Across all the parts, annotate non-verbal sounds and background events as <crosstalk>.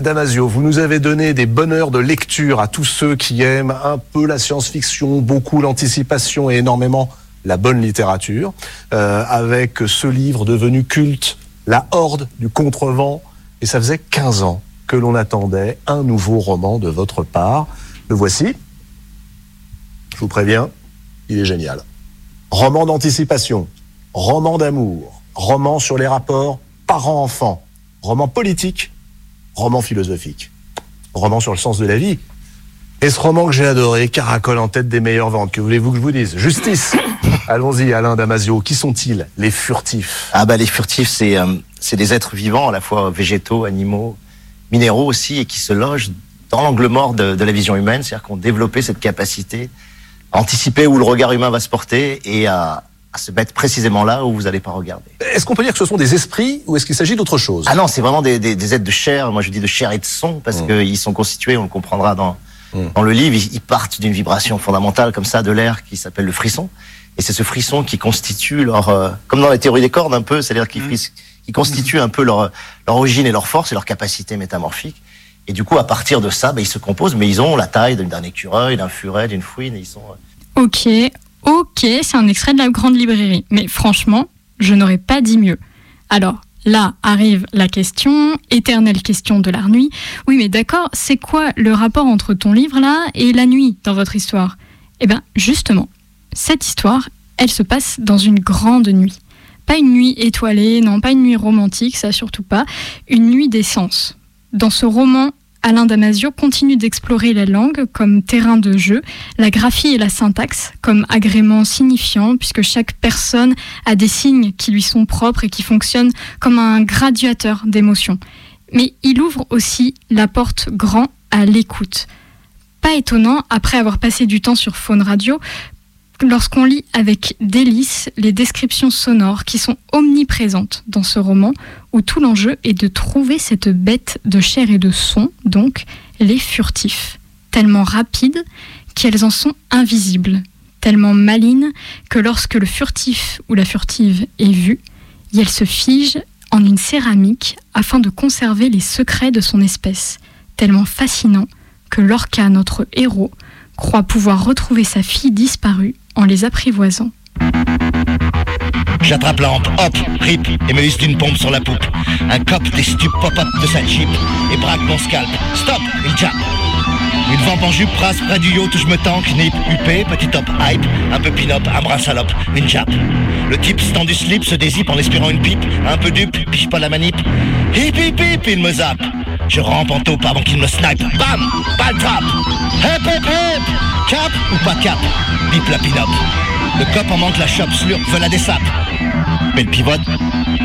Damasio, vous nous avez donné des bonheurs de lecture à tous ceux qui aiment un peu la science-fiction, beaucoup l'anticipation et énormément la bonne littérature, euh, avec ce livre devenu culte, La Horde du Contrevent. Et ça faisait 15 ans que l'on attendait un nouveau roman de votre part. Le voici. Je vous préviens, il est génial. Roman d'anticipation, roman d'amour, roman sur les rapports parents-enfants, roman politique, roman philosophique, roman sur le sens de la vie. Et ce roman que j'ai adoré caracole en tête des meilleures ventes. Que voulez-vous que je vous dise? Justice <laughs> Allons-y, Alain Damasio. Qui sont-ils Les furtifs? Ah bah les furtifs, c'est euh, c'est des êtres vivants, à la fois végétaux, animaux, minéraux aussi, et qui se logent dans l'angle mort de, de la vision humaine, c'est-à-dire qu'on développé cette capacité à anticiper où le regard humain va se porter et à, à se mettre précisément là où vous n'allez pas regarder. Est-ce qu'on peut dire que ce sont des esprits ou est-ce qu'il s'agit d'autre chose? Ah non, c'est vraiment des, des, des êtres de chair. Moi, je dis de chair et de son parce Mm. qu'ils sont constitués, on le comprendra dans, Mm. dans le livre, ils, ils partent d'une vibration fondamentale comme ça de l'air qui s'appelle le frisson. Et c'est ce frisson qui constitue leur, euh, comme dans la théorie des cordes un peu, c'est-à-dire qui, fris- qui constitue un peu leur, leur origine et leur force et leur capacité métamorphique. Et du coup, à partir de ça, ben, ils se composent, mais ils ont la taille d'un écureuil, d'un furet, d'une fouine, et ils sont... euh, Ok, ok, c'est un extrait de la grande librairie. Mais franchement, je n'aurais pas dit mieux. Alors, là arrive la question, éternelle question de la nuit. Oui, mais d'accord, c'est quoi le rapport entre ton livre là et la nuit dans votre histoire? Eh bien, justement, cette histoire, elle se passe dans une grande nuit. Pas une nuit étoilée, non, pas une nuit romantique, ça surtout pas, une nuit d'essence. Dans ce roman, Alain Damasio continue d'explorer la langue comme terrain de jeu, la graphie et la syntaxe comme agrément signifiant, puisque chaque personne a des signes qui lui sont propres et qui fonctionnent comme un graduateur d'émotions. Mais il ouvre aussi la porte grand à l'écoute. Pas étonnant, après avoir passé du temps sur Faune Radio, lorsqu'on lit avec délice les descriptions sonores qui sont omniprésentes dans ce roman, où tout l'enjeu est de trouver cette bête de chair et de son, donc les furtifs, tellement rapides qu'elles en sont invisibles, tellement malines que lorsque le furtif ou la furtive est vue, elle se fige en une céramique afin de conserver les secrets de son espèce, tellement fascinant que Lorca, notre héros, croit pouvoir retrouver sa fille disparue en les apprivoisant. J'attrape la hampe, hop, rip, et me hisse d'une pompe sur la poupe. Un cop des stupes pop-up de sa jeep et braque mon scalp. Stop, une jab. Une vampe en jupe brasse près du yacht où je me tanque, nip, huppé, petit top hype, un peu pin-up, un brin salope, une jab. Le type stand du slip se dézippe en espérant une pipe, un peu dupe, piche pas la manip. Hip hip hip, il me zappe. Je rampe en taupe avant qu'il me snipe. Bam, balle trap. Hip hip hip. Cap ou pas cap? Bip la pin-up. Le cop en manque la chope, slurp, veut la dessape. Le pivote,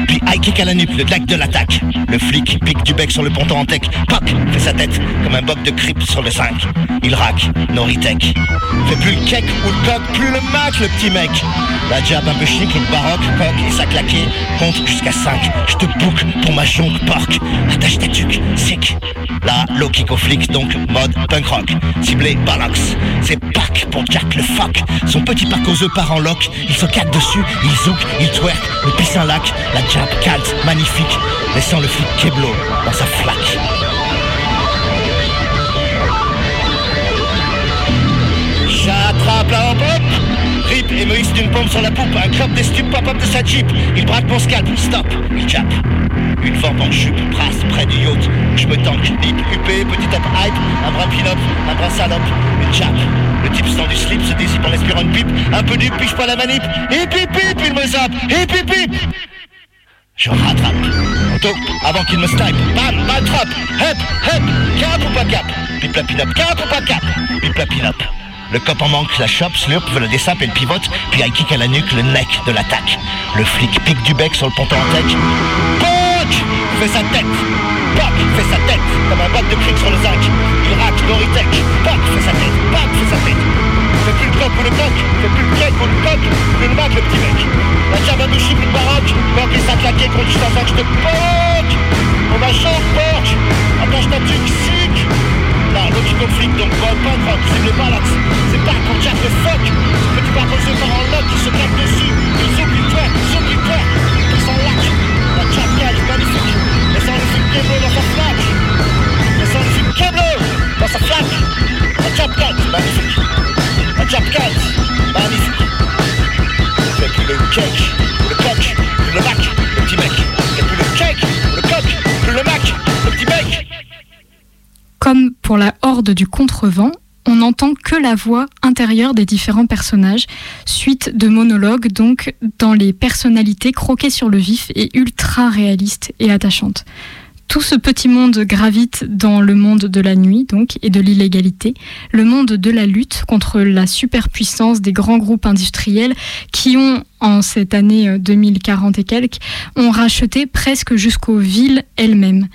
puis high kick à la nuque, le lac de l'attaque. Le flic pique du bec sur le ponton en tech, pop, fait sa tête comme un boc de creep sur le 5. Il rack, Noritech. Fait plus le cake ou le coq, plus le mac, le petit mec. La jab un peu chic, le baroque, coq et sa claquée. Compte jusqu'à 5, je te boucle pour ma jonque porc. Attache ta tuque, sick. Là, low kick au flic, donc mode punk rock. Ciblé, balax. C'est pack pour Jack le fuck. Son petit pack aux œufs part en lock. Il se caque dessus, il zouk, il twerk, le pisse un lac. La jab calte, magnifique. Laissant le flic Keblo dans sa flaque. J'attrape la Rip et me hisse d'une pompe sur la poupe Un clope des stupes pop-up de sa jeep. Il braque mon scalp, stop, il jappe. Une vampe en jupe brasse près du yacht. Je me tanque, nip, huppé, petit top hype. Un brin pin-up, un brin salope, une jappe. Le type stand du slip se dézippe en espérant une pipe. Un peu du piche pas la manip. Hip hip hip, il me zappe. Hip hip hip. Je rattrape. Taupe, avant qu'il me snipe. Bam, balle trap. Hep, hep. Cap ou pas cap? Pip la pin-up. Cap ou pas cap? Pip la pin-up. Le cop en manque, la chope, slurp, veut le dessape et le pivote, puis high kick à la nuque, le neck de l'attaque. Le flic pique du bec sur le ponton en tech. Poc Fait sa tête. Poc fait sa tête, comme un bac de cric sur le zinc. Il rack, Noritech. Poc fait sa tête. Poc fait sa tête. Fais plus le coq ou le coq, fais plus le cake ou le coq, plus le mac le petit mec. La peu chic, une baroque, coq et sa claquée contre juste un je te poque. On va chaud, porc, attache ta tuque, donc pas, pas, pas, tu pas là, c'est pas pour dire que fuck, que tu vas poser par un lot qui se tape dessus, ils oublient toi, ils oublient toi, ils sont là, la magnifique, et ça dans sa flaque, et ça dans sa flaque, la chatcage magnifique, la chatcage magnifique, fait le cake? Pour la horde du contrevent, on n'entend que la voix intérieure des différents personnages, suite de monologues donc dans les personnalités croquées sur le vif et ultra réalistes et attachantes. Tout ce petit monde gravite dans le monde de la nuit donc et de l'illégalité, le monde de la lutte contre la superpuissance des grands groupes industriels qui ont en cette année 2040 et quelques ont racheté presque jusqu'aux villes elles-mêmes.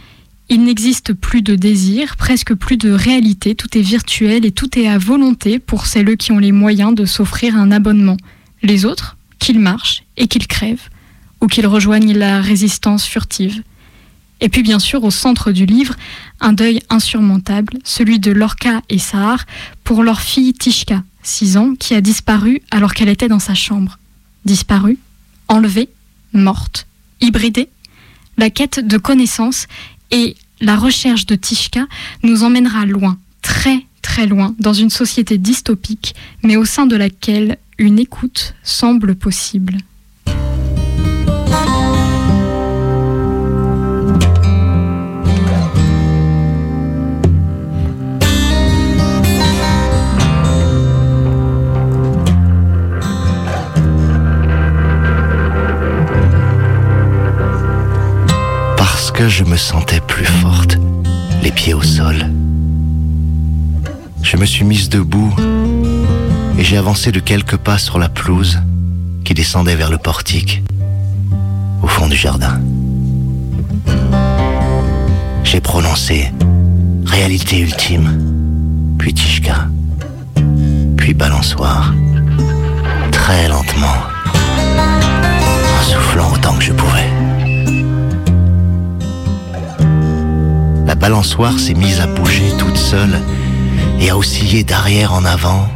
Il n'existe plus de désir, presque plus de réalité, tout est virtuel et tout est à volonté pour celles qui ont les moyens de s'offrir un abonnement. Les autres, qu'ils marchent et qu'ils crèvent, ou qu'ils rejoignent la résistance furtive. Et puis bien sûr, au centre du livre, un deuil insurmontable, celui de Lorca et Sahar pour leur fille Tishka, 6 ans, qui a disparu alors qu'elle était dans sa chambre. Disparue, enlevée, morte, hybridée. La quête de connaissances et la recherche de Tishka nous emmènera loin, très très loin, dans une société dystopique, mais au sein de laquelle une écoute semble possible. Je me sentais plus forte, les pieds au sol. Je me suis mise debout et j'ai avancé de quelques pas sur la pelouse qui descendait vers le portique, au fond du jardin. J'ai prononcé réalité ultime, puis Tishka, puis balançoire, très lentement, en soufflant autant que je pouvais. Balançoire s'est mise à bouger toute seule et à osciller d'arrière en avant,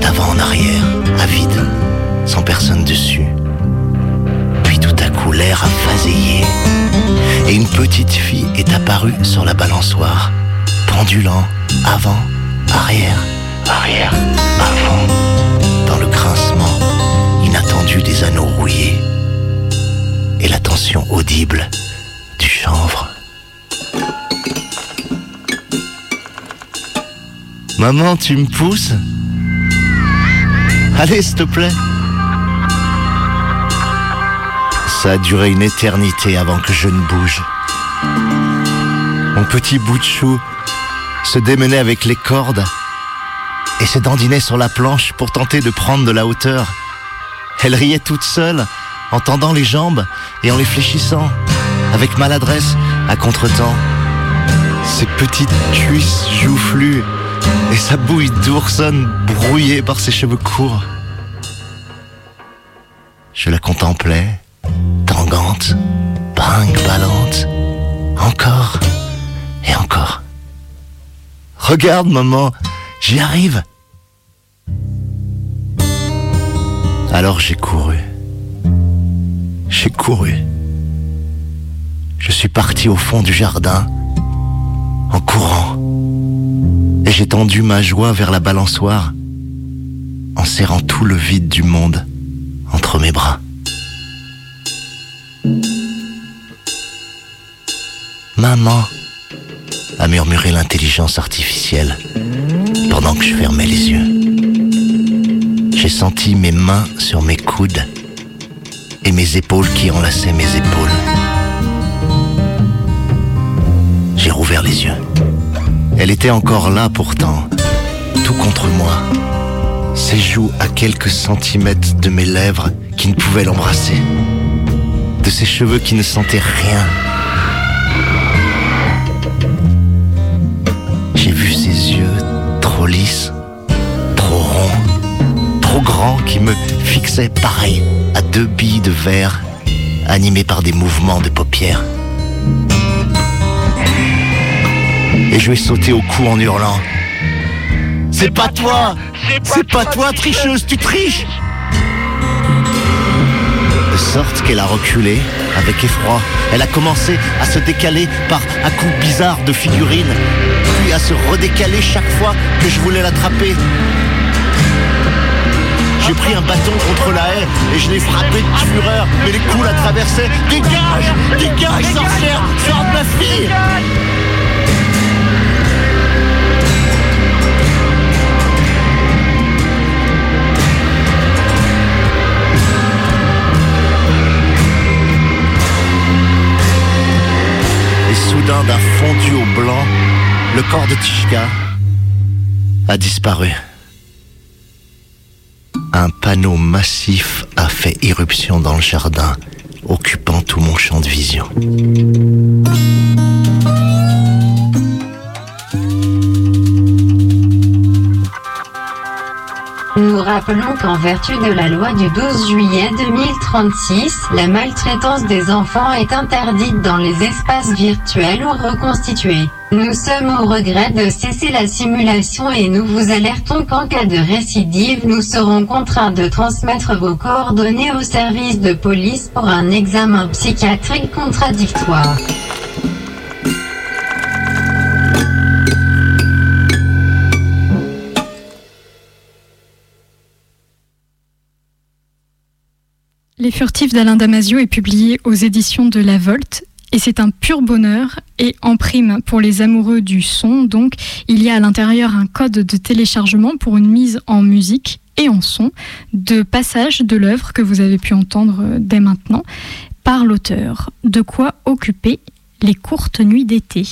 d'avant en arrière, à vide, sans personne dessus. Puis tout à coup l'air a faséillé et une petite fille est apparue sur la balançoire, pendulant avant, arrière, arrière, avant, dans le grincement inattendu des anneaux rouillés et la tension audible Maman, tu me pousses Allez, s'il te plaît. Ça a duré une éternité avant que je ne bouge. Mon petit bout de chou se démenait avec les cordes et se dandinait sur la planche pour tenter de prendre de la hauteur. Elle riait toute seule, en tendant les jambes et en les fléchissant, avec maladresse, à contretemps. Ses petites cuisses joufflues et sa bouille d'oursonne brouillée par ses cheveux courts. Je la contemplais, tangante, brinque-ballante, encore et encore. Regarde, maman, j'y arrive. Alors j'ai couru. J'ai couru. Je suis parti au fond du jardin, en courant et j'ai tendu ma joie vers la balançoire en serrant tout le vide du monde entre mes bras. Maman, a murmuré l'intelligence artificielle pendant que je fermais les yeux. J'ai senti mes mains sur mes coudes et mes épaules qui enlaçaient mes épaules. J'ai rouvert les yeux. Elle était encore là pourtant, tout contre moi. Ses joues à quelques centimètres de mes lèvres qui ne pouvaient l'embrasser. De ses cheveux qui ne sentaient rien. J'ai vu ses yeux trop lisses, trop ronds, trop grands qui me fixaient pareil à deux billes de verre animées par des mouvements de paupières. Et je ai sauté au cou en hurlant. C'est pas toi C'est pas toi, tricheuse, tu triches De sorte qu'elle a reculé avec effroi. Elle a commencé à se décaler par un coup bizarre de figurine, puis à se redécaler chaque fois que je voulais l'attraper. J'ai pris un bâton contre la haie et je l'ai frappé de fureur, mais les coups la traversaient. Dégage Dégage, sorcière Sors de ma fille de Tishka a disparu. Un panneau massif a fait irruption dans le jardin, occupant tout mon champ de vision. Nous rappelons qu'en vertu de la loi du 12 juillet 2036, la maltraitance des enfants est interdite dans les espaces virtuels ou reconstitués. Nous sommes au regret de cesser la simulation et nous vous alertons qu'en cas de récidive, nous serons contraints de transmettre vos coordonnées au service de police pour un examen psychiatrique contradictoire. Les Furtifs d'Alain Damasio est publié aux éditions de La Volte et c'est un pur bonheur et en prime pour les amoureux du son. Donc, il y a à l'intérieur un code de téléchargement pour une mise en musique et en son de passage de l'œuvre que vous avez pu entendre dès maintenant par l'auteur. De quoi occuper les courtes nuits d'été.